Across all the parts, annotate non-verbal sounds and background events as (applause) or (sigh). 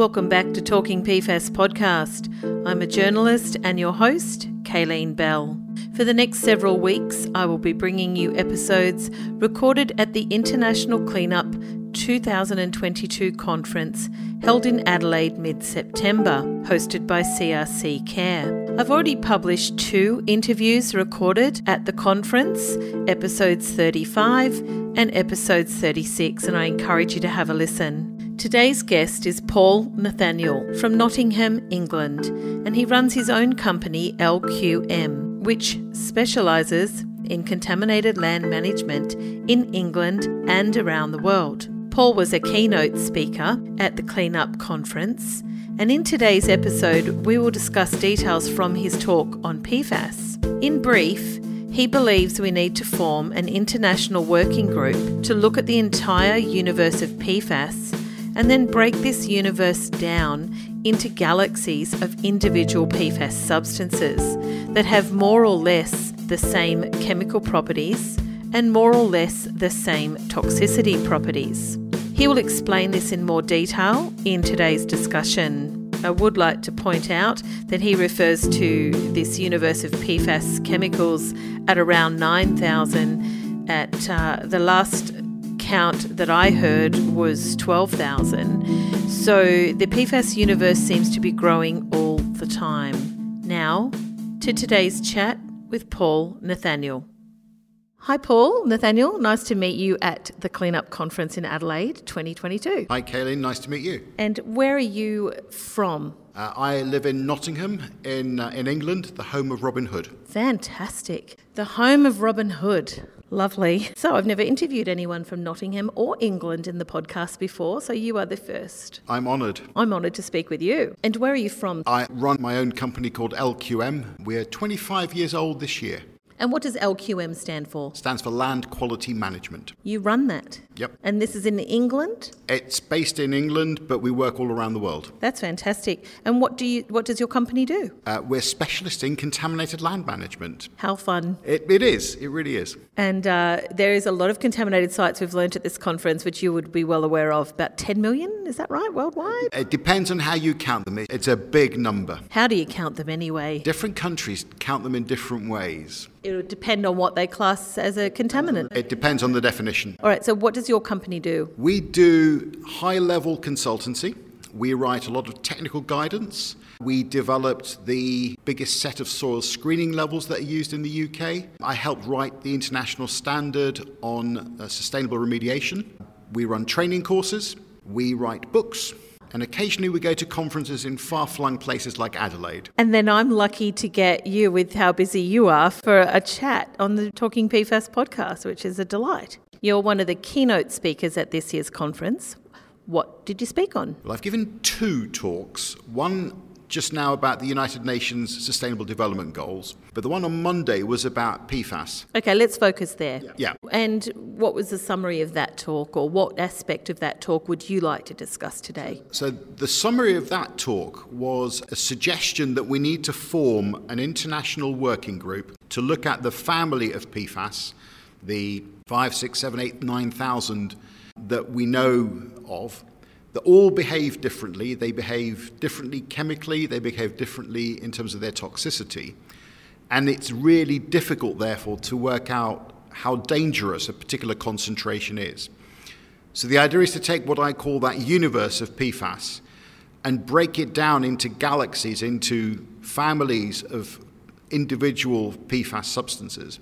Welcome back to Talking PFAS podcast. I'm a journalist and your host, Kayleen Bell. For the next several weeks, I will be bringing you episodes recorded at the International Cleanup 2022 conference held in Adelaide mid September, hosted by CRC Care. I've already published two interviews recorded at the conference, episodes 35 and episodes 36, and I encourage you to have a listen. Today's guest is Paul Nathanail from Nottingham, England, and he runs his own company, LQM, which specialises in contaminated land management in England and around the world. Paul was a keynote speaker at the Cleanup Conference, and in today's episode, we will discuss details from his talk on PFAS. In brief, he believes we need to form an international working group to look at the entire universe of PFAS and then break this universe down into galaxies of individual PFAS substances that have more or less the same chemical properties and more or less the same toxicity properties. He will explain this in more detail in today's discussion. I would like to point out that he refers to this universe of PFAS chemicals at around 9,000 at uh, the last count that I heard was 12,000. So the PFAS universe seems to be growing all the time. Now, to today's chat with Paul Nathanail. Hi, Paul Nathanail. Nice to meet you at the Cleanup Conference in Adelaide 2022. Hi, Kayleen. Nice to meet you. And where are you from? Uh, I live in Nottingham in, uh, in England, the home of Robin Hood. Fantastic. The home of Robin Hood. Lovely. So, I've never interviewed anyone from Nottingham or England in the podcast before, so you are the first. I'm honoured. I'm honoured to speak with you. And where are you from? I run my own company called LQM. We're 25 years old this year. And what does LQM stand for? Stands for Land Quality Management. You run that? Yep. And this is in England? It's based in England, but we work all around the world. That's fantastic. And what do you what does your company do? Uh, we're specialists in contaminated land management. How fun. It, it is. It really is. And uh, there is a lot of contaminated sites we've learnt at this conference, which you would be well aware of. About 10 million, is that right, worldwide? It depends on how you count them. It's a big number. How do you count them anyway? Different countries count them in different ways. It would depend on what they class as a contaminant. It depends on the definition. All right, so what does your company do? We do high level consultancy. We write a lot of technical guidance. We developed the biggest set of soil screening levels that are used in the UK. I helped write the international standard on uh, sustainable remediation. We run training courses. We write books. And occasionally we go to conferences in far flung places like Adelaide. And then I'm lucky to get you, with how busy you are, for a chat on the Talking PFAS podcast, which is a delight. You're one of the keynote speakers at this year's conference. What did you speak on? Well, I've given two talks. One just now about the United Nations Sustainable Development Goals, but the one on Monday was about PFAS. Okay, let's focus there. Yeah. And what was the summary of that talk, or what aspect of that talk would you like to discuss today? So, the summary of that talk was a suggestion that we need to form an international working group to look at the family of PFAS, the five, six, seven, eight, nine thousand that we know of that all behave differently. They behave differently chemically, they behave differently in terms of their toxicity. And it's really difficult, therefore, to work out how dangerous a particular concentration is. So the idea is to take what I call that universe of PFAS and break it down into galaxies, into families of individual PFAS substances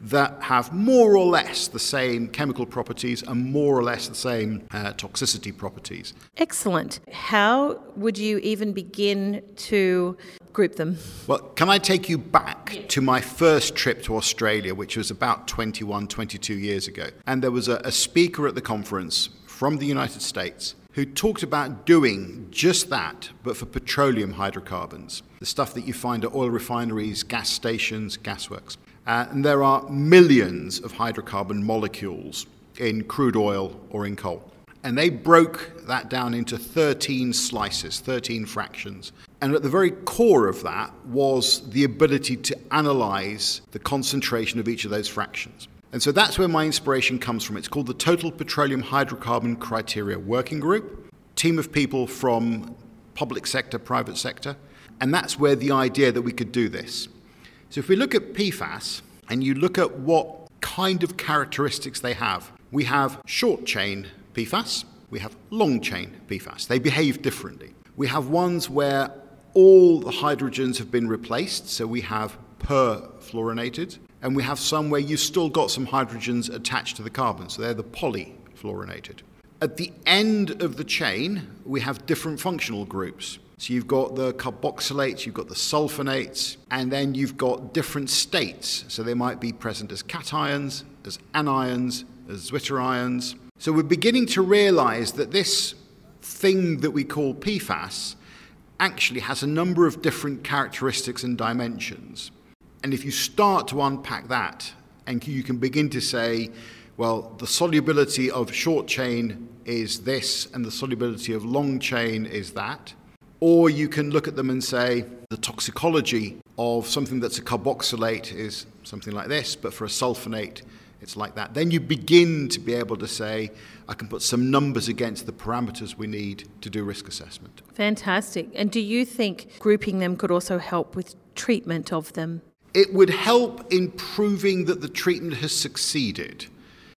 that have more or less the same chemical properties and more or less the same uh, toxicity properties. Excellent. How would you even begin to group them? Well, can I take you back to my first trip to Australia, which was about 21, 22 years ago? And there was a, a speaker at the conference from the United States who talked about doing just that, but for petroleum hydrocarbons, the stuff that you find at oil refineries, gas stations, gasworks. Uh, and there are millions of hydrocarbon molecules in crude oil or in coal. And they broke that down into 13 slices, 13 fractions. And at the very core of that was the ability to analyze the concentration of each of those fractions. And so that's where my inspiration comes from. It's called the Total Petroleum Hydrocarbon Criteria Working Group. team of people from public sector, private sector, and that's where the idea that we could do this. So if we look at PFAS and you look at what kind of characteristics they have, we have short chain PFAS, we have long chain PFAS. They behave differently. We have ones where all the hydrogens have been replaced, so we have perfluorinated, and we have some where you've still got some hydrogens attached to the carbon, so they're the polyfluorinated. At the end of the chain, we have different functional groups. So you've got the carboxylates, you've got the sulfonates, and then you've got different states. So they might be present as cations, as anions, as zwitterions. So we're beginning to realize that this thing that we call PFAS actually has a number of different characteristics and dimensions. And if you start to unpack that, and you can begin to say, well, the solubility of short chain is this, and the solubility of long chain is that. Or you can look at them and say the toxicology of something that's a carboxylate is something like this, but for a sulfonate, it's like that. Then you begin to be able to say, I can put some numbers against the parameters we need to do risk assessment. Fantastic. And do you think grouping them could also help with treatment of them? It would help in proving that the treatment has succeeded.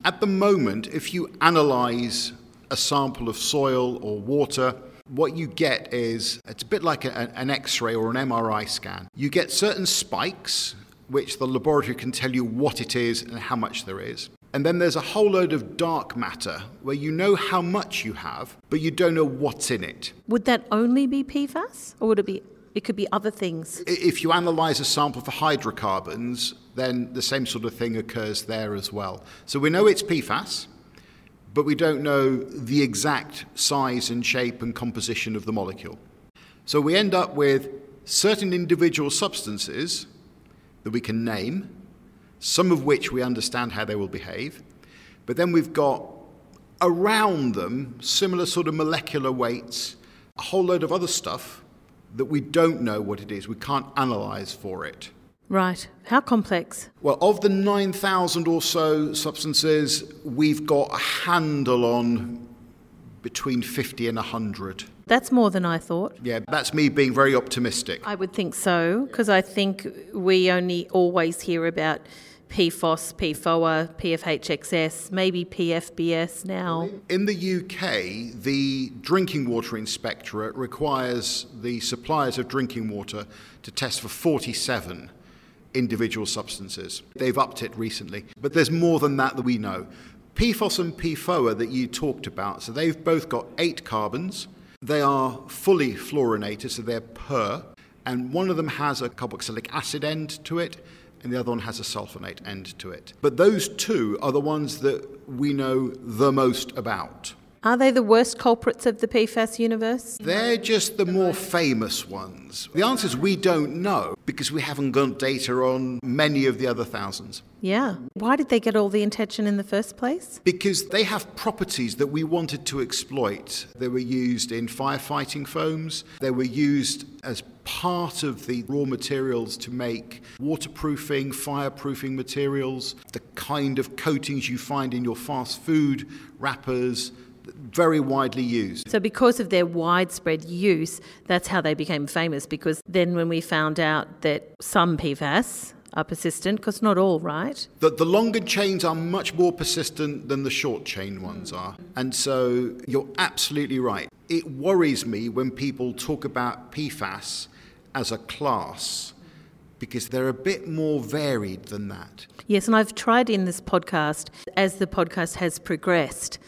At the moment, if you analyze a sample of soil or water, what you get is it's a bit like a, an X ray or an MRI scan. You get certain spikes, which the laboratory can tell you what it is and how much there is. And then there's a whole load of dark matter where you know how much you have, but you don't know what's in it. Would that only be PFAS, or would it be? It could be other things. If you analyze a sample for hydrocarbons, then the same sort of thing occurs there as well. So we know it's PFAS but we don't know the exact size and shape and composition of the molecule. So we end up with certain individual substances that we can name, some of which we understand how they will behave, but then we've got around them similar sort of molecular weights, a whole load of other stuff that we don't know what it is, we can't analyze for it. Right. How complex? Well, of the 9,000 or so substances, we've got a handle on between 50 and 100. That's more than I thought. Yeah, that's me being very optimistic. I would think so, because I think we only always hear about PFOS, PFOA, PFHXS, maybe PFBS now. In the UK, the Drinking Water Inspectorate requires the suppliers of drinking water to test for 47 individual substances. They've upped it recently, but there's more than that that we know. PFOS and PFOA that you talked about, so they've both got eight carbons. They are fully fluorinated, so they're per, and one of them has a carboxylic acid end to it, and the other one has a sulfonate end to it. But those two are the ones that we know the most about. Are they the worst culprits of the PFAS universe? They're just the more famous ones. The answer is we don't know because we haven't got data on many of the other thousands. Yeah. Why did they get all the attention in the first place? Because they have properties that we wanted to exploit. They were used in firefighting foams, they were used as part of the raw materials to make waterproofing, fireproofing materials, the kind of coatings you find in your fast food wrappers very widely used. So, because of their widespread use, that's how they became famous. Because then, when we found out that some PFAS are persistent, because not all, right? The, the longer chains are much more persistent than the short chain ones are. And so, you're absolutely right. It worries me when people talk about PFAS as a class because they're a bit more varied than that. Yes, and I've tried in this podcast, as the podcast has progressed,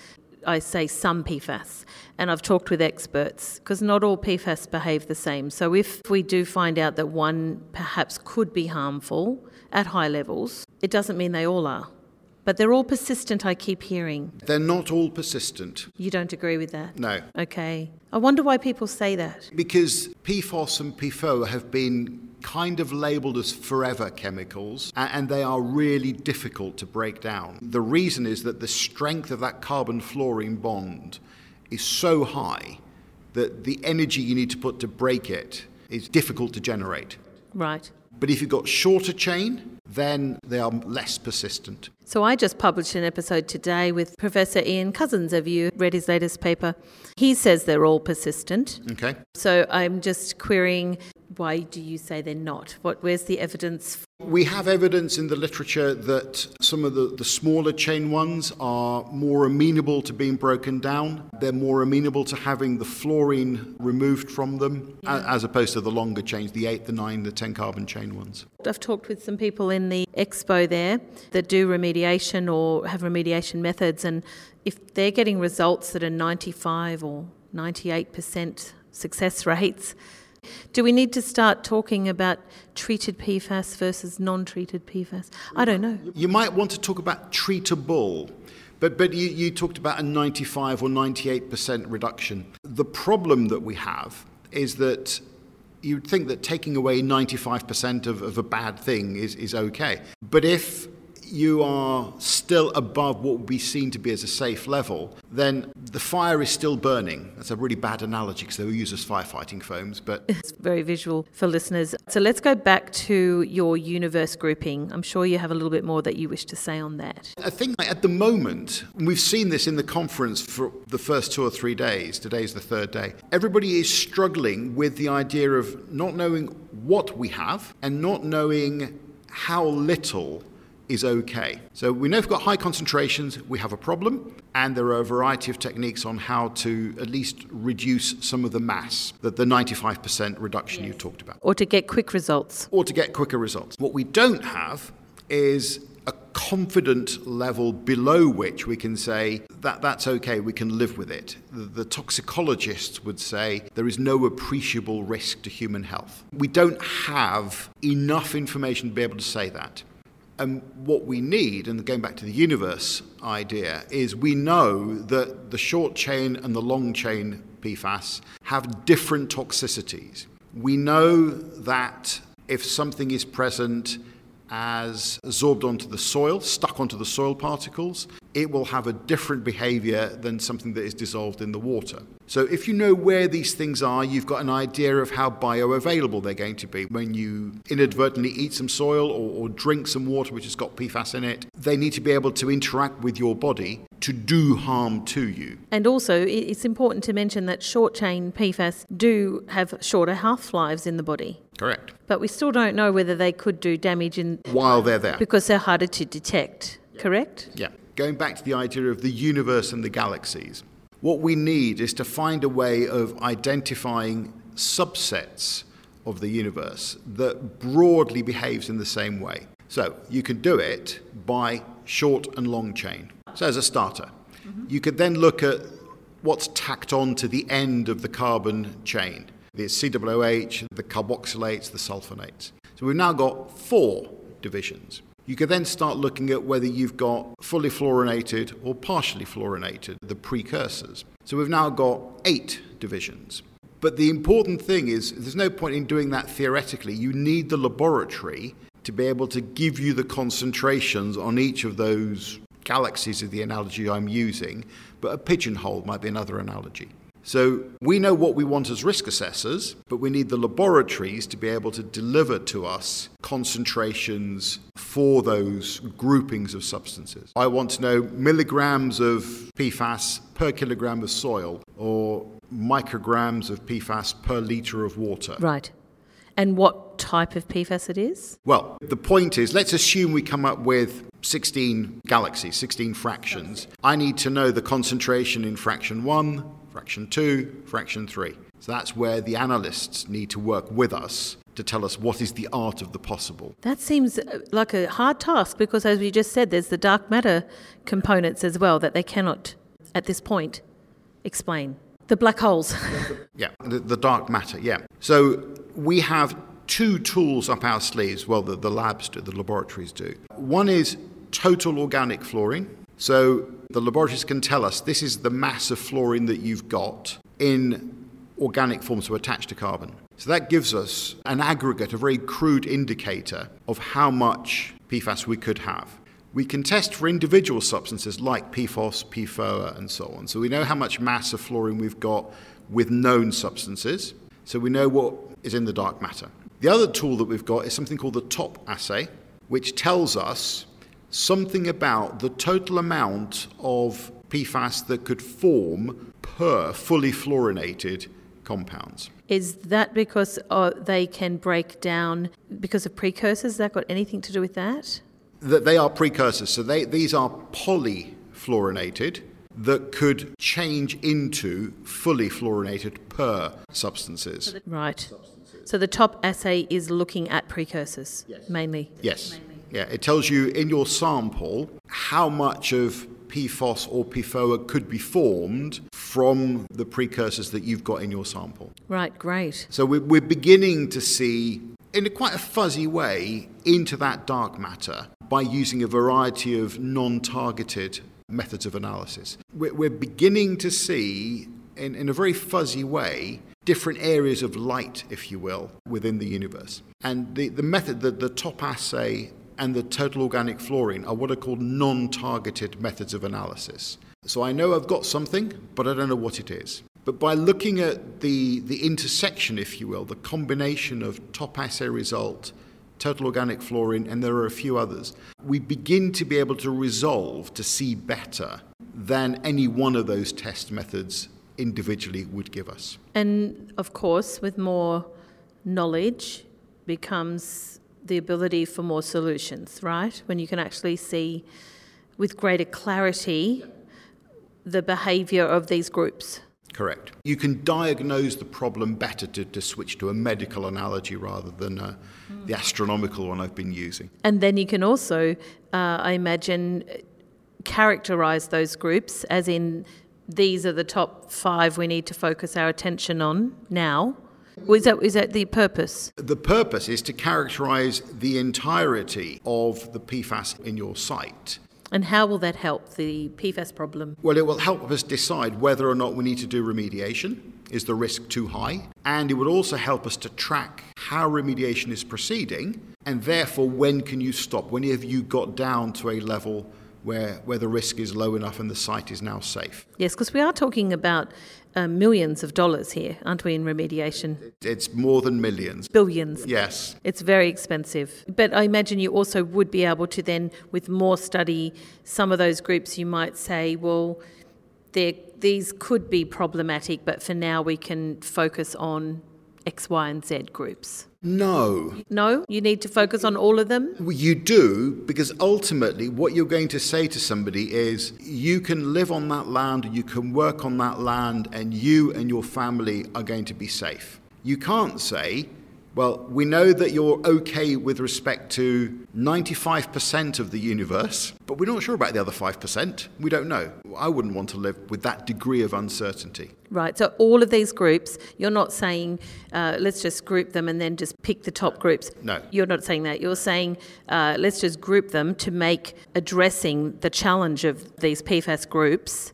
I say some PFAS, and I've talked with experts because not all PFAS behave the same. So if we do find out that one perhaps could be harmful at high levels, it doesn't mean they all are. But they're all persistent, I keep hearing. They're not all persistent. You don't agree with that? No. Okay. I wonder why people say that. Because PFOS and PFOA have been kind of labeled as forever chemicals, and they are really difficult to break down. The reason is that the strength of that carbon fluorine bond is so high that the energy you need to put to break it is difficult to generate. Right. But if you've got shorter chain, then they are less persistent. So I just published an episode today with Professor Ian Cousins. Have you read his latest paper? He says they're all persistent. Okay. So I'm just querying why do you say they're not? What where's the evidence we have evidence in the literature that some of the, the smaller chain ones are more amenable to being broken down. They're more amenable to having the fluorine removed from them, yeah. as opposed to the longer chains, the 8, the 9, the 10 carbon chain ones. I've talked with some people in the expo there that do remediation or have remediation methods, and if they're getting results that are 95 or 98% success rates, do we need to start talking about treated PFAS versus non treated PFAS? I don't know. You might want to talk about treatable. But, but you, you talked about a 95 or 98% reduction. The problem that we have is that you'd think that taking away 95% of, of a bad thing is, is okay. But if you are still above what would be seen to be as a safe level, then the fire is still burning. That's a really bad analogy because they were used as firefighting foams, but (laughs) it's very visual for listeners. So let's go back to your universe grouping. I'm sure you have a little bit more that you wish to say on that. I think at the moment, we've seen this in the conference for the first two or three days. Today's the third day. Everybody is struggling with the idea of not knowing what we have and not knowing how little is okay. So we know if we've got high concentrations, we have a problem, and there are a variety of techniques on how to at least reduce some of the mass, that the 95% reduction yes. you talked about. Or to get quick results. Or to get quicker results. What we don't have is a confident level below which we can say that that's okay, we can live with it. The, the, toxicologists would say there is no appreciable risk to human health. We don't have enough information to be able to say that. And what we need, and going back to the universe idea, is we know that the short chain and the long chain PFAS have different toxicities. We know that if something is present as absorbed onto the soil, stuck onto the soil particles, it will have a different behavior than something that is dissolved in the water. So, if you know where these things are, you've got an idea of how bioavailable they're going to be. When you inadvertently eat some soil or, or, drink some water which has got PFAS in it, they need to be able to interact with your body to do harm to you. And also, it's important to mention that short chain PFAS do have shorter half lives in the body. Correct. But we still don't know whether they could do damage in while they're there because they're harder to detect. Correct? Yeah going back to the idea of the universe and the galaxies, what we need is to find a way of identifying subsets of the universe that broadly behaves in the same way. So you can do it by short and long chain. So as a starter, mm-hmm. you could then look at what's tacked on to the end of the carbon chain. The COOH, the carboxylates, the sulfonates. So we've now got four divisions. You can then start looking at whether you've got fully fluorinated or partially fluorinated, the precursors. So we've now got eight divisions. But the important thing is, there's no point in doing that theoretically. You need the laboratory to be able to give you the concentrations on each of those galaxies, is the analogy I'm using, but a pigeonhole might be another analogy. So we know what we want as risk assessors, but we need the laboratories to be able to deliver to us concentrations for those groupings of substances. I want to know milligrams of PFAS per kilogram of soil or micrograms of PFAS per litre of water. Right. And what type of PFAS it is? Well, the point is let's assume we come up with 16 galaxies, 16 fractions. I need to know the concentration in fraction 1, fraction 2, fraction 3. So that's where the analysts need to work with us to tell us what is the art of the possible. That seems uh, like a hard task because, as we just said, there's the dark matter components as well that they cannot, at this point, explain. The black holes. (laughs) yeah, the, the, dark matter, yeah. So we have two tools up our sleeves, well, the, the labs do, the laboratories do. One is total organic fluorine. So the laboratories can tell us this is the mass of fluorine that you've got in organic form, so attached to carbon. So that gives us an aggregate, a very crude indicator of how much PFAS we could have. We can test for individual substances like PFOS, PFOA, and so on. So we know how much mass of fluorine we've got with known substances. So we know what is in the dark matter. The other tool that we've got is something called the TOP assay, which tells us something about the total amount of PFAS that could form per fully fluorinated compounds. Is that because uh, they can break down because of precursors? Has that got anything to do with that? That they are precursors. So they, these are polyfluorinated that could change into fully fluorinated per substances. Right. So the TOP assay is looking at precursors yes. mainly. Yes. Mainly. Yeah, it tells you in your sample how much of PFOS or PFOA could be formed from the precursors that you've got in your sample. Right, great. So we're, we're beginning to see, in a quite a fuzzy way, into that dark matter by using a variety of non targeted methods of analysis. We're, we're beginning to see, in, in a very fuzzy way, different areas of light, if you will, within the universe. And the, the method, the, the top assay and the total organic fluorine are what are called non targeted methods of analysis. So I know I've got something, but I don't know what it is. But by looking at the, the intersection, if you will, the combination of TOP assay result, total organic fluorine, and there are a few others, we begin to be able to resolve to see better than any one of those test methods individually would give us. And of course, with more knowledge becomes the ability for more solutions, right? When you can actually see with greater clarity the behaviour of these groups. Correct. You can diagnose the problem better to, to switch to a medical analogy rather than uh, mm. the astronomical one I've been using. And then you can also, uh, I imagine, characterise those groups, as in these are the top five we need to focus our attention on now is that, is that the purpose? The purpose is to characterize the entirety of the PFAS in your site. And how will that help the PFAS problem? Well, it will help us decide whether or not we need to do remediation. Is the risk too high? And it would also help us to track how remediation is proceeding, and therefore, when can you stop? When have you got down to a level where, where the risk is low enough and the site is now safe? Yes, because we are talking about uh, millions of dollars here, aren't we, in remediation? It's more than millions. Billions. Yes. It's very expensive. But I imagine you also would be able to then, with more study, some of those groups you might say, well, these could be problematic, but for now we can focus on X, Y, and Z groups. No. No? You need to focus on all of them? Well, you do, because ultimately, what you're going to say to somebody is you can live on that land, you can work on that land, and you and your family are going to be safe. You can't say, well, we know that you're okay with respect to 95% of the universe, but we're not sure about the other 5%. We don't know. I wouldn't want to live with that degree of uncertainty. Right. So, all of these groups, you're not saying uh, let's just group them and then just pick the top groups. No. You're not saying that. You're saying uh, let's just group them to make addressing the challenge of these PFAS groups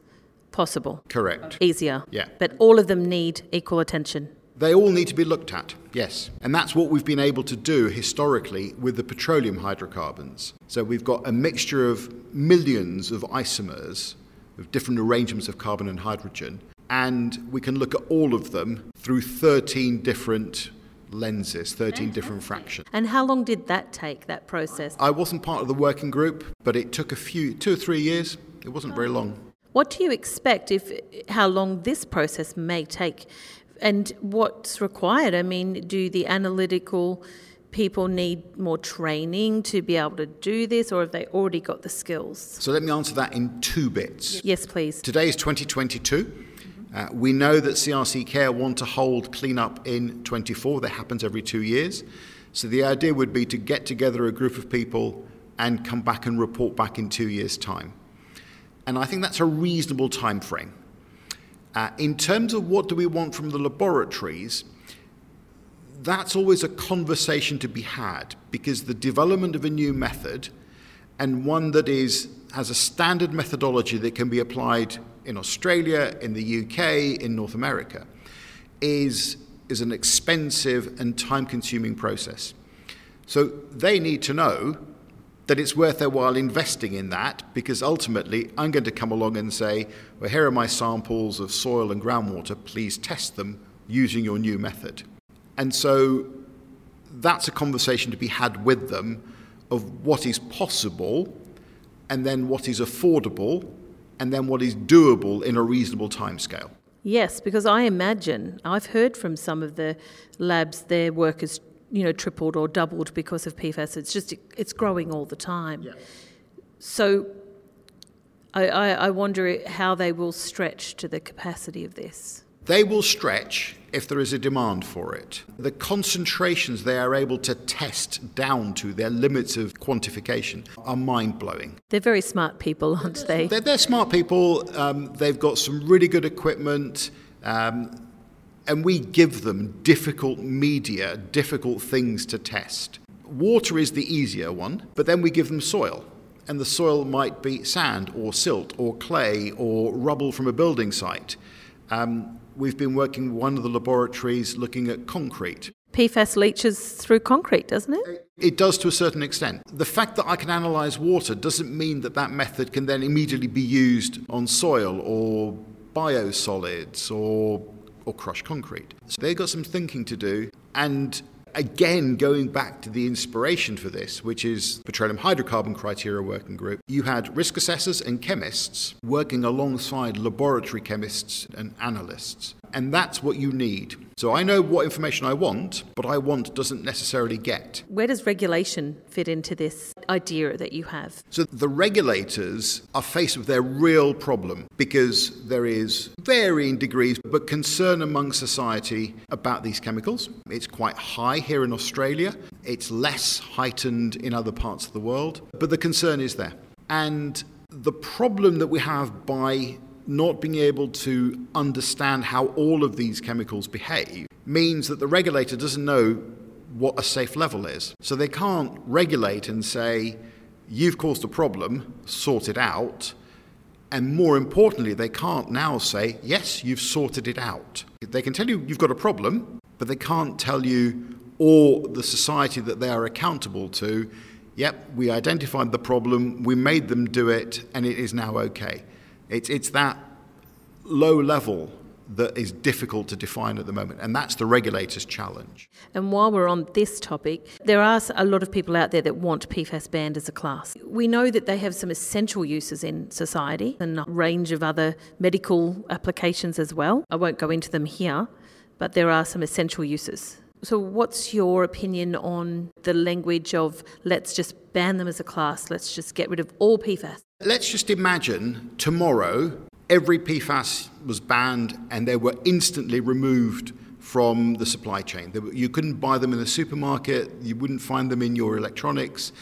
possible. Correct. Easier. Yeah. But all of them need equal attention. They all need to be looked at, yes. And that's what we've been able to do historically with the petroleum hydrocarbons. So we've got a mixture of millions of isomers, of different arrangements of carbon and hydrogen, and we can look at all of them through 13 different lenses, 13 different fractions. And how long did that take, that process? I wasn't part of the working group, but it took a few, two or three years. It wasn't very oh. long. What do you expect if how long this process may take? And what's required? I mean, do the analytical people need more training to be able to do this, or have they already got the skills? So let me answer that in two bits. Yes, please. Today is 2022. Uh, we know that CRC Care want to hold cleanup in 24. That happens every two years. So the idea would be to get together a group of people and come back and report back in two years' time. And I think that's a reasonable time frame. Uh, in terms of what do we want from the laboratories, that's always a conversation to be had because the development of a new method and one that is has a standard methodology that can be applied in Australia, in the UK, in North America, is, is an expensive and time consuming process. So they need to know that it's worth their while investing in that because ultimately I'm going to come along and say, well, here are my samples of soil and groundwater, please test them using your new method. And so that's a conversation to be had with them of what is possible and then what is affordable and then what is doable in a reasonable timescale. Yes, because I imagine I've heard from some of the labs their work is you know tripled or doubled because of PFAS. It's just it's growing all the time. Yeah. So I, I, I wonder how they will stretch to the capacity of this. They will stretch if there is a demand for it. The concentrations they are able to test down to, their limits of quantification, are mind blowing. They're very smart people, aren't they? They're, they're smart people, um, they've got some really good equipment. Um, and we give them difficult media, difficult things to test. Water is the easier one, but then we give them soil. And the soil might be sand or silt or clay or rubble from a building site. Um, we've been working with one of the laboratories looking at concrete. PFAS leaches through concrete, doesn't it? It does to a certain extent. The fact that I can analyse water doesn't mean that that method can then immediately be used on soil or biosolids or, or crush concrete. So they've got some thinking to do. And again, going back to the inspiration for this, which is Petroleum Hydrocarbon Criteria Working Group, you had risk assessors and chemists working alongside laboratory chemists and analysts. And that's what you need. So I know what information I want, but I want doesn't necessarily get. Where does regulation fit into this idea that you have? So the regulators are faced with their real problem because there is varying degrees but concern among society about these chemicals. It's quite high here in Australia. It's less heightened in other parts of the world, but the concern is there. And the problem that we have by not being able to understand how all of these chemicals behave means that the regulator doesn't know what a safe level is. So they can't regulate and say, you've caused a problem, sort it out. And more importantly, they can't now say, yes, you've sorted it out. They can tell you you've got a problem, but they can't tell you or the society that they are accountable to, yep, we identified the problem, we made them do it, and it is now okay. It's, it's that low level that is difficult to define at the moment, and that's the regulator's challenge. And while we're on this topic, there are a lot of people out there that want PFAS banned as a class. We know that they have some essential uses in society and a range of other medical applications as well. I won't go into them here, but there are some essential uses. So, what's your opinion on the language of let's just ban them as a class, let's just get rid of all PFAS? Let's just imagine tomorrow every PFAS was banned and they were instantly removed from the supply chain. You couldn't buy them in the supermarket, you wouldn't find them in your electronics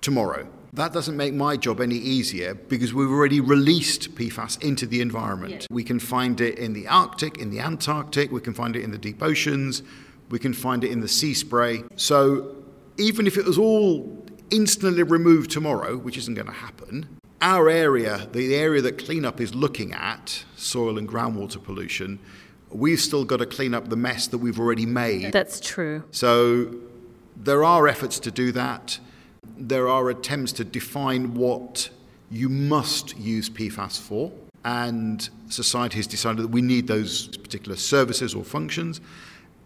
tomorrow. That doesn't make my job any easier because we've already released PFAS into the environment. Yeah. We can find it in the Arctic, in the Antarctic, we can find it in the deep oceans, we can find it in the sea spray. So even if it was all instantly removed tomorrow, which isn't going to happen, our area, the area that cleanup is looking at, soil and groundwater pollution, we've still got to clean up the mess that we've already made. That's true. So there are efforts to do that. There are attempts to define what you must use PFAS for. And society has decided that we need those particular services or functions.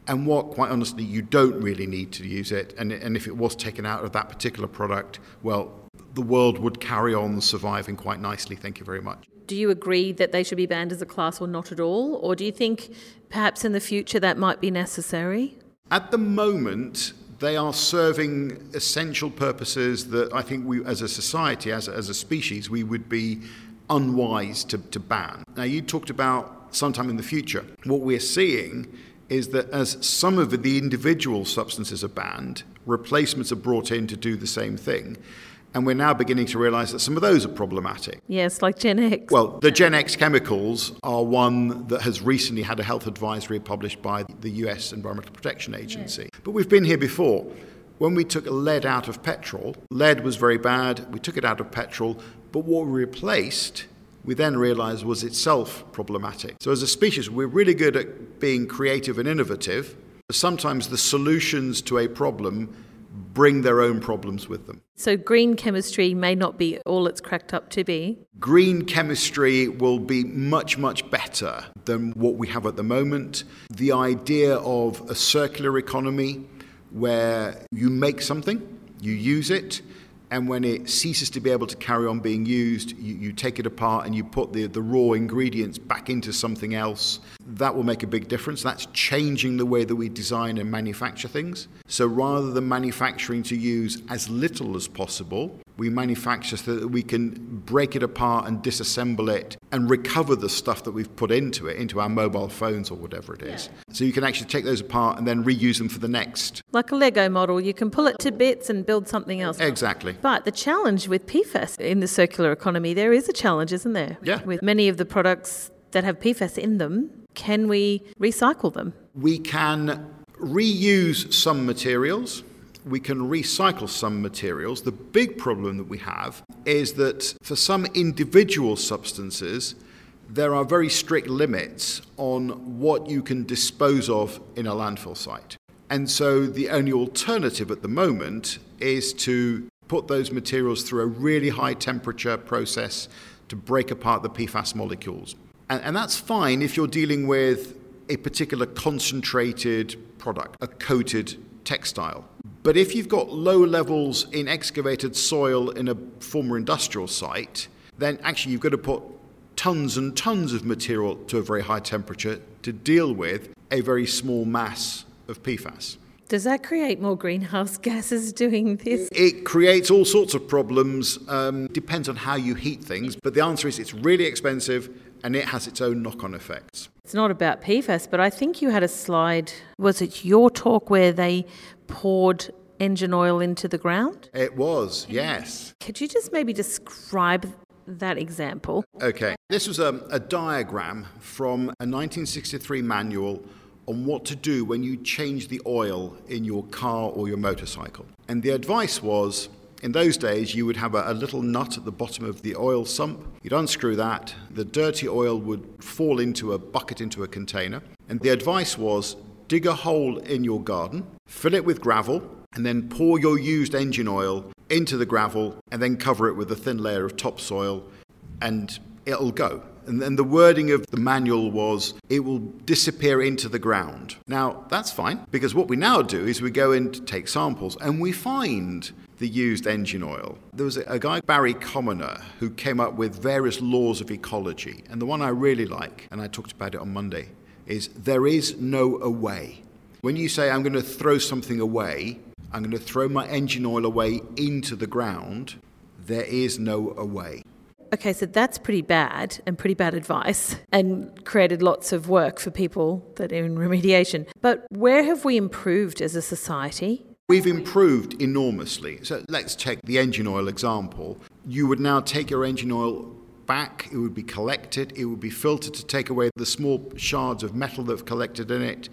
And what, quite honestly, you don't really need to use it. And, and if it was taken out of that particular product, well, the world would carry on surviving quite nicely. Thank you very much. Do you agree that they should be banned as a class or not at all? Or do you think perhaps in the future that might be necessary? At the moment, they are serving essential purposes that I think we, as a society, as a, as a species, we would be unwise to, to ban. Now, you talked about sometime in the future. What we're seeing is that as some of the individual substances are banned, replacements are brought in to do the same thing. And we're now beginning to realize that some of those are problematic. Yes, like Gen X. Well, the Gen X chemicals are one that has recently had a health advisory published by the US Environmental Protection Agency. But we've been here before. When we took lead out of petrol, lead was very bad. We took it out of petrol. But what we replaced, we then realized was itself problematic. So, as a species, we're really good at being creative and innovative. But Sometimes the solutions to a problem bring their own problems with them. So, green chemistry may not be all it's cracked up to be. Green chemistry will be much, much better than what we have at the moment. The idea of a circular economy where you make something, you use it, and when it ceases to be able to carry on being used, you, you take it apart and you put the, the raw ingredients back into something else. That will make a big difference. That's changing the way that we design and manufacture things. So rather than manufacturing to use as little as possible, we manufacture so that we can break it apart and disassemble it and recover the stuff that we've put into it, into our mobile phones or whatever it is. Yeah. So you can actually take those apart and then reuse them for the next. Like a Lego model, you can pull it to bits and build something else. Exactly. But the challenge with PFAS in the circular economy, there is a challenge, isn't there? Yeah. With many of the products that have PFAS in them, can we recycle them? We can reuse some materials we can recycle some materials. The big problem that we have is that for some individual substances, there are very strict limits on what you can dispose of in a landfill site. And so the only alternative at the moment is to put those materials through a really high temperature process to break apart the PFAS molecules. And, and that's fine if you're dealing with a particular concentrated product, a coated textile. But if you've got low levels in excavated soil in a former industrial site, then actually you've got to put tons and tons of material to a very high temperature to deal with a very small mass of PFAS. Does that create more greenhouse (laughs) gases doing this? It creates all sorts of problems. Um, depends on how you heat things, but the answer is it's really expensive and it has its own knock on effects. It's not about PFAS, but I think you had a slide. Was it your talk where they poured engine oil into the ground? It was, yes. Could you just maybe describe that example? Okay. This was a, a diagram from a 1963 manual on what to do when you change the oil in your car or your motorcycle. And the advice was in those days, you would have a, a, little nut at the bottom of the oil sump. You'd unscrew that, the dirty oil would fall into a bucket, into a container. And the advice was dig a hole in your garden, fill it with gravel, and then pour your used engine oil into the gravel, and then cover it with a thin layer of topsoil, and it'll go. And then the wording of the manual was, it will disappear into the ground. Now, that's fine, because what we now do is we go in to take samples, and we find the used engine oil. There was a, a guy, Barry Commoner, who came up with various laws of ecology. And the one I really like, and I talked about it on Monday, is there is no away. When you say, I'm going to throw something away, I'm going to throw my engine oil away into the ground, there is no away. Okay, so that's pretty bad and pretty bad advice and created lots of work for people that are in remediation. But where have we improved as a society? We've improved enormously. So let's take the engine oil example. You would now take your engine oil back, it would be collected, it would be filtered to take away the small shards of metal that have collected in it,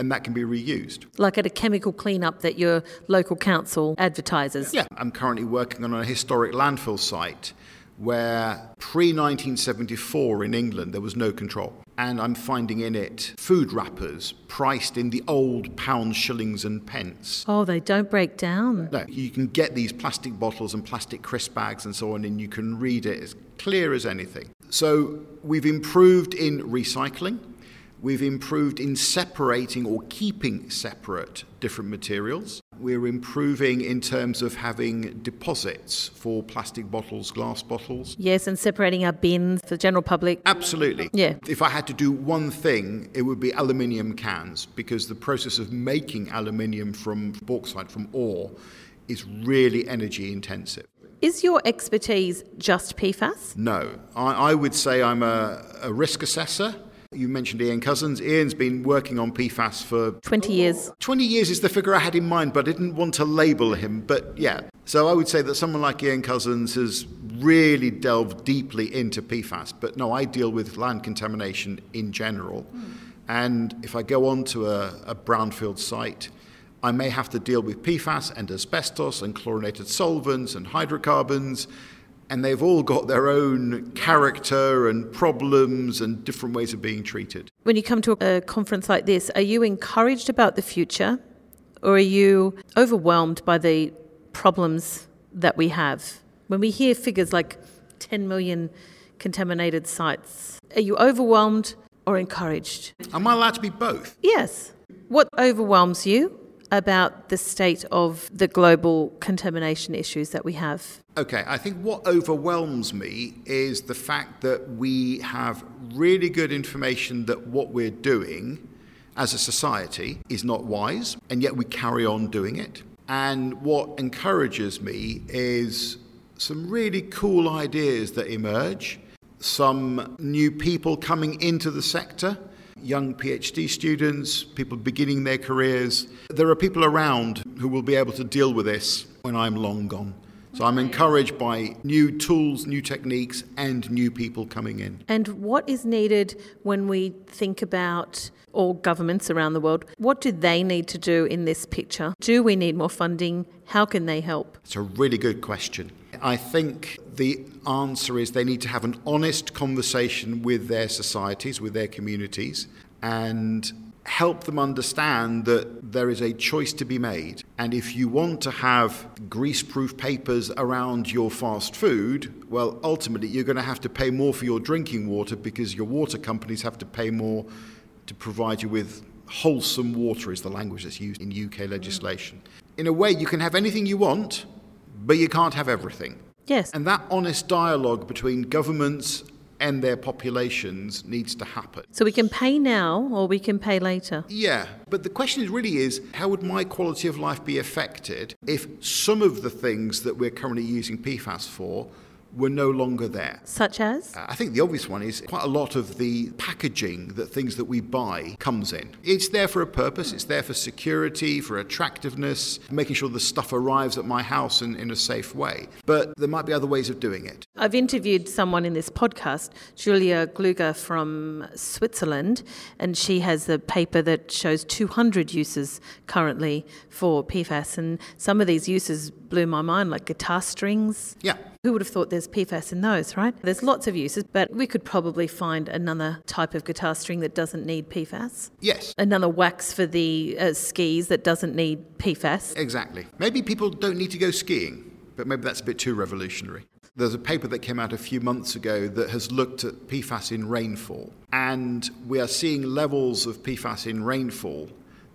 and that can be reused. Like at a chemical cleanup that your local council advertises? Yeah, I'm currently working on a historic landfill site where pre 1974 in England there was no control. And I'm finding in it food wrappers priced in the old pounds, shillings, and pence. Oh, they don't break down. No, you can get these plastic bottles and plastic crisp bags and so on, and you can read it as clear as anything. So we've improved in recycling. We've improved in separating or keeping separate different materials. We're improving in terms of having deposits for plastic bottles, glass bottles. Yes, and separating our bins for the general public. Absolutely. Yeah. If I had to do one thing, it would be aluminium cans because the process of making aluminium from bauxite, from ore, is really energy intensive. Is your expertise just PFAS? No. I, I would say I'm a, a risk assessor you mentioned Ian Cousins. Ian's been working on PFAS for 20 years. 20 years is the figure I had in mind, but I didn't want to label him. But yeah, so I would say that someone like Ian Cousins has really delved deeply into PFAS. But no, I deal with land contamination in general. Mm. And if I go on to a, a brownfield site, I may have to deal with PFAS and asbestos and chlorinated solvents and hydrocarbons and they've all got their own character and problems and different ways of being treated. When you come to a conference like this, are you encouraged about the future or are you overwhelmed by the problems that we have? When we hear figures like 10 million contaminated sites, are you overwhelmed or encouraged? Am I allowed to be both? Yes. What overwhelms you about the state of the global contamination issues that we have? Okay, I think what overwhelms me is the fact that we have really good information that what we're doing as a society is not wise, and yet we carry on doing it. And what encourages me is some really cool ideas that emerge, some new people coming into the sector, young PhD students, people beginning their careers. There are people around who will be able to deal with this when I'm long gone. So I'm encouraged by new tools, new techniques, and new people coming in. And what is needed when we think about all governments around the world? What do they need to do in this picture? Do we need more funding? How can they help? It's a really good question. I think the answer is they need to have an honest conversation with their societies, with their communities, and help them understand that there is a choice to be made. And if you want to have grease proof papers around your fast food, well, ultimately you're going to have to pay more for your drinking water because your water companies have to pay more to provide you with wholesome water, is the language that's used in UK legislation. In a way, you can have anything you want, but you can't have everything. Yes. And that honest dialogue between governments and their populations needs to happen. So we can pay now or we can pay later. Yeah, but the question is really is how would my quality of life be affected if some of the things that we're currently using PFAS for were no longer there. Such as? Uh, I think the obvious one is quite a lot of the packaging that things that we buy comes in. It's there for a purpose, it's there for security, for attractiveness, making sure the stuff arrives at my house in, in a safe way. But there might be other ways of doing it. I've interviewed someone in this podcast, Julia Glüge from Switzerland, and she has a paper that shows 200 uses currently for PFAS. And some of these uses blew my mind, like guitar strings. Yeah. Who would have thought there's PFAS in those, right? There's lots of uses, but we could probably find another type of guitar string that doesn't need PFAS. Yes. Another wax for the uh, skis that doesn't need PFAS. Exactly. Maybe people don't need to go skiing, but maybe that's a bit too revolutionary. There's a paper that came out a few months ago that has looked at PFAS in rainfall, and we are seeing levels of PFAS in rainfall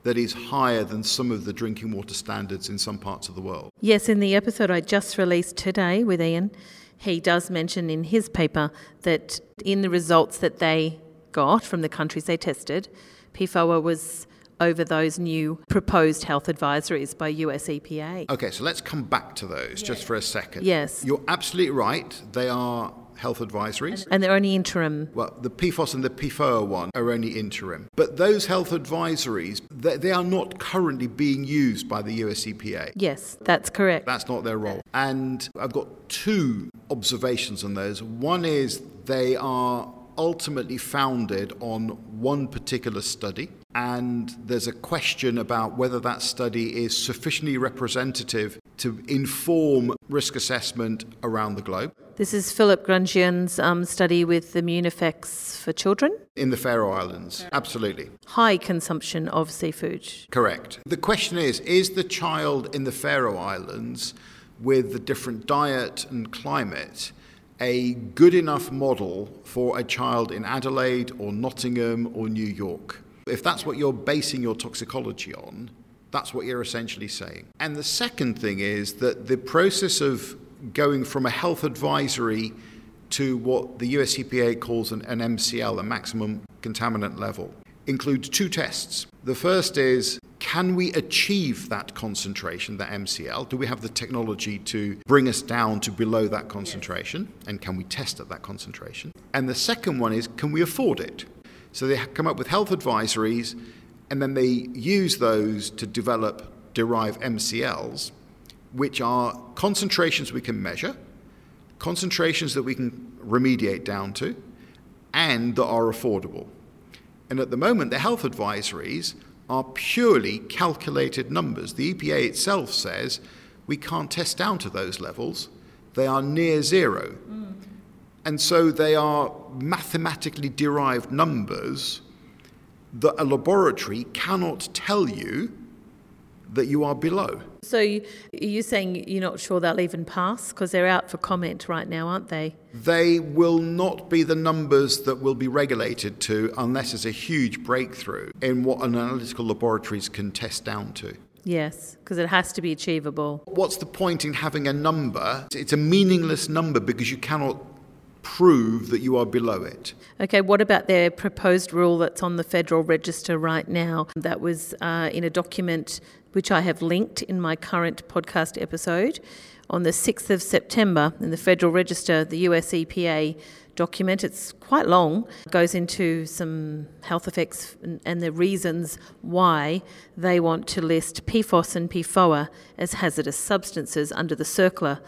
that is higher than some of the drinking water standards in some parts of the world. Yes, in the episode I just released today with Ian, he does mention in his paper that in the results that they got from the countries they tested, PFOA was over those new proposed health advisories by US EPA. Okay, so let's come back to those just for a second. Yes. You're absolutely right. They are health advisories. And they're only interim. Well, the PFOS and the PFOA one are only interim. But those health advisories, they, they are not currently being used by the US EPA. Yes, that's correct. That's not their role. And I've got two observations on those. One is they are ultimately founded on one particular study. And there's a question about whether that study is sufficiently representative to inform risk assessment around the globe. This is Philip Grandjean's um, study with effects for children. In the Faroe Islands, absolutely. High consumption of seafood. Correct. The question is is the child in the Faroe Islands, with the different diet and climate, a good enough model for a child in Adelaide or Nottingham or New York? If that's what you're basing your toxicology on, that's what you're essentially saying. And the second thing is that the process of going from a health advisory to what the US EPA calls an, an MCL, a maximum contaminant level, includes two tests. The first is can we achieve that concentration, that MCL? Do we have the technology to bring us down to below that concentration? And can we test at that concentration? And the second one is can we afford it? So they come up with health advisories and then they use those to develop, derive MCLs, which are concentrations we can measure, concentrations that we can remediate down to, and that are affordable. And at the moment, the health advisories are purely calculated numbers. The EPA itself says we can't test down to those levels, they are near zero. Mm. And so they are mathematically derived numbers that a laboratory cannot tell you that you are below. So you're saying you're not sure they'll even pass because they're out for comment right now, aren't they? They will not be the numbers that will be regulated to unless there's a huge breakthrough in what analytical laboratories can test down to. Yes, because it has to be achievable. What's the point in having a number? It's a meaningless number because you cannot prove that you are below it. Okay, what about their proposed rule that's on the Federal Register right now? That was uh, in a document which I have linked in my current podcast episode. On the 6th of September, in the Federal Register, the US EPA document, it's quite long, goes into some health effects and, and the reasons why they want to list PFOS and PFOA as hazardous substances under the CERCLA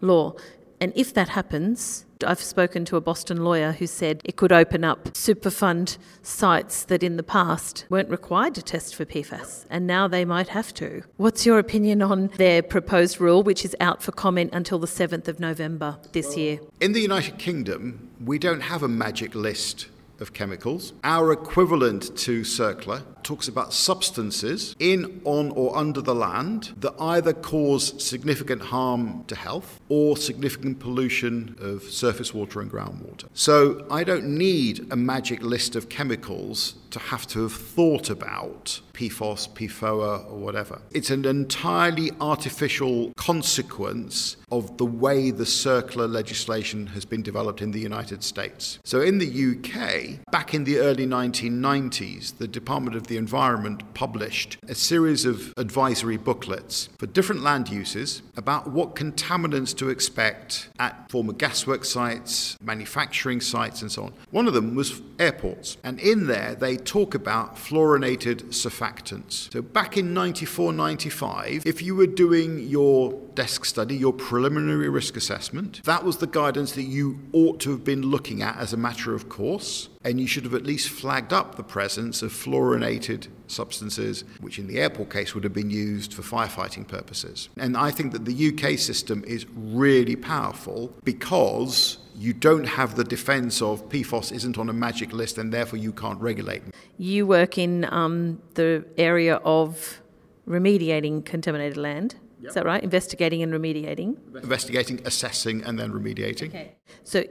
law. And if that happens, I've spoken to a Boston lawyer who said it could open up Superfund sites that in the past weren't required to test for PFAS, and now they might have to. What's your opinion on their proposed rule, which is out for comment until the 7th of November this year? In the United Kingdom, we don't have a magic list of chemicals. Our equivalent to CERCLA talks about substances in, on, or under the land that either cause significant harm to health or significant pollution of surface water and groundwater. So I don't need a magic list of chemicals to have to have thought about PFOS, PFOA, or whatever. It's an entirely artificial consequence of the way the CERCLA legislation has been developed in the United States. So in the UK, back in the early 1990s, the Department of the Environment published a series of advisory booklets for different land uses about what contaminants to expect at former gasworks sites, manufacturing sites, and so on. One of them was airports. And in there, they talk about fluorinated surfactants. So back in 94 95, if you were doing your desk study, your preliminary risk assessment, that was the guidance that you ought to have been looking at as a matter of course and you should have at least flagged up the presence of fluorinated substances, which in the airport case would have been used for firefighting purposes. And I think that the UK system is really powerful because you don't have the defence of PFOS isn't on a magic list and therefore you can't regulate. You work in um, the area of remediating contaminated land. Yep. Is that right? Investigating and remediating. Investigating, assessing, and then remediating. Okay. So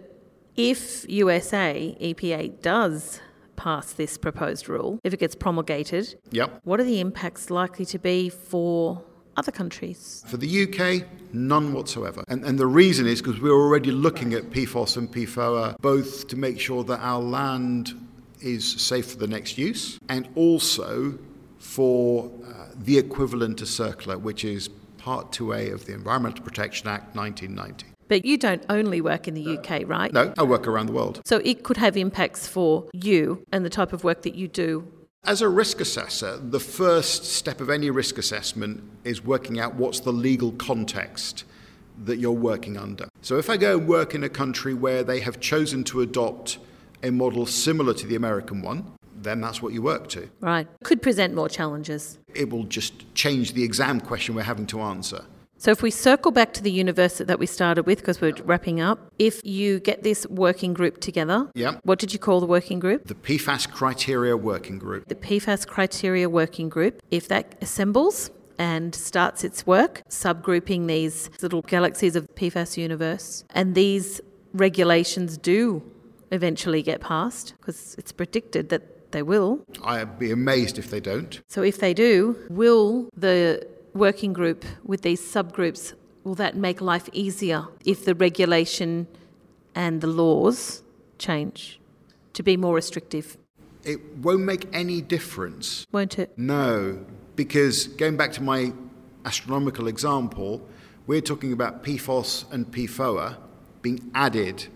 if USA EPA does pass this proposed rule, if it gets promulgated, yep. what are the impacts likely to be for other countries? For the UK, none whatsoever. And, and the reason is because we're already looking at PFOS and PFOA both to make sure that our land is safe for the next use and also for uh, the equivalent to CERCLA, which is Part 2A of the Environmental Protection Act 1990. But you don't only work in the UK, right? No, I work around the world. So it could have impacts for you and the type of work that you do. As a risk assessor, the first step of any risk assessment is working out what's the legal context that you're working under. So if I go and work in a country where they have chosen to adopt a model similar to the American one, then that's what you work to. Right. Could present more challenges. It will just change the exam question we're having to answer. So, if we circle back to the universe that we started with, because we're wrapping up, if you get this working group together, yeah. what did you call the working group? The PFAS Criteria Working Group. The PFAS Criteria Working Group. If that assembles and starts its work, subgrouping these little galaxies of the PFAS universe, and these regulations do eventually get passed, because it's predicted that they will. I'd be amazed if they don't. So, if they do, will the working group with these subgroups, will that make life easier if the regulation and the laws change to be more restrictive? It won't make any difference. Won't it? No, because going back to my astronomical example, we're talking about PFOS and PFOA being added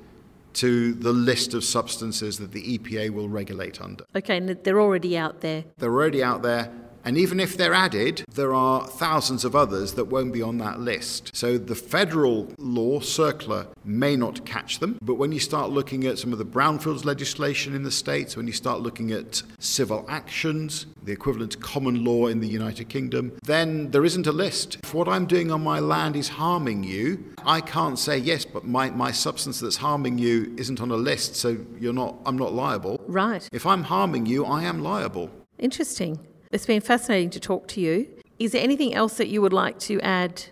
to the list of substances that the EPA will regulate under. Okay, and they're already out there. They're already out there. And even if they're added, there are thousands of others that won't be on that list. So the federal law, CERCLA, may not catch them. But when you start looking at some of the brownfields legislation in the States, when you start looking at civil actions, the equivalent to common law in the United Kingdom, then there isn't a list. If what I'm doing on my land is harming you, I can't say, yes, but my, my substance that's harming you isn't on a list, so you're not, I'm not liable. Right. If I'm harming you, I am liable. Interesting. It's been fascinating to talk to you. Is there anything else that you would like to add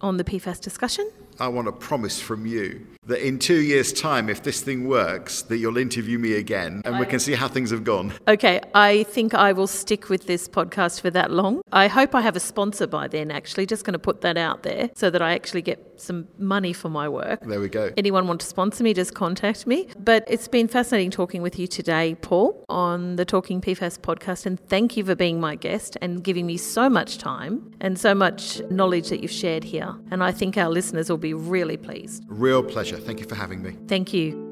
on the PFAS discussion? I want a promise from you. That in two years' time, if this thing works, that you'll interview me again and we can see how things have gone. Okay, I think I will stick with this podcast for that long. I hope I have a sponsor by then, actually. Just going to put that out there so that I actually get some money for my work. There we go. Anyone want to sponsor me, just contact me. But it's been fascinating talking with you today, Paul, on the Talking PFAS podcast. And thank you for being my guest and giving me so much time and so much knowledge that you've shared here. And I think our listeners will be really pleased. Real pleasure. Thank you for having me. Thank you.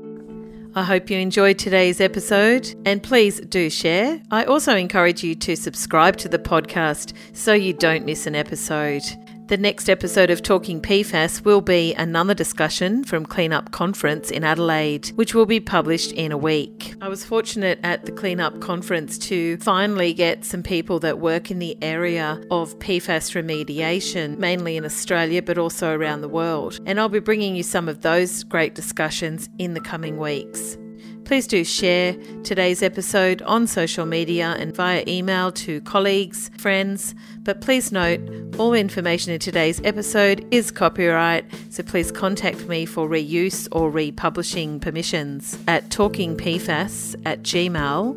I hope you enjoyed today's episode and please do share. I also encourage you to subscribe to the podcast so you don't miss an episode. The next episode of Talking PFAS will be another discussion from Cleanup Conference in Adelaide, which will be published in a week. I was fortunate at the Cleanup Conference to finally get some people that work in the area of PFAS remediation, mainly in Australia but also around the world. And I'll be bringing you some of those great discussions in the coming weeks. Please do share today's episode on social media and via email to colleagues, friends. But please note, all information in today's episode is copyright, so please contact me for reuse or republishing permissions at talkingpfas at gmail.com.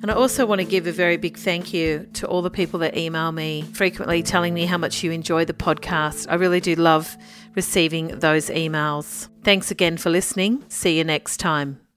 And I also want to give a very big thank you to all the people that email me frequently telling me how much you enjoy the podcast. I really do love receiving those emails. Thanks again for listening. See you next time.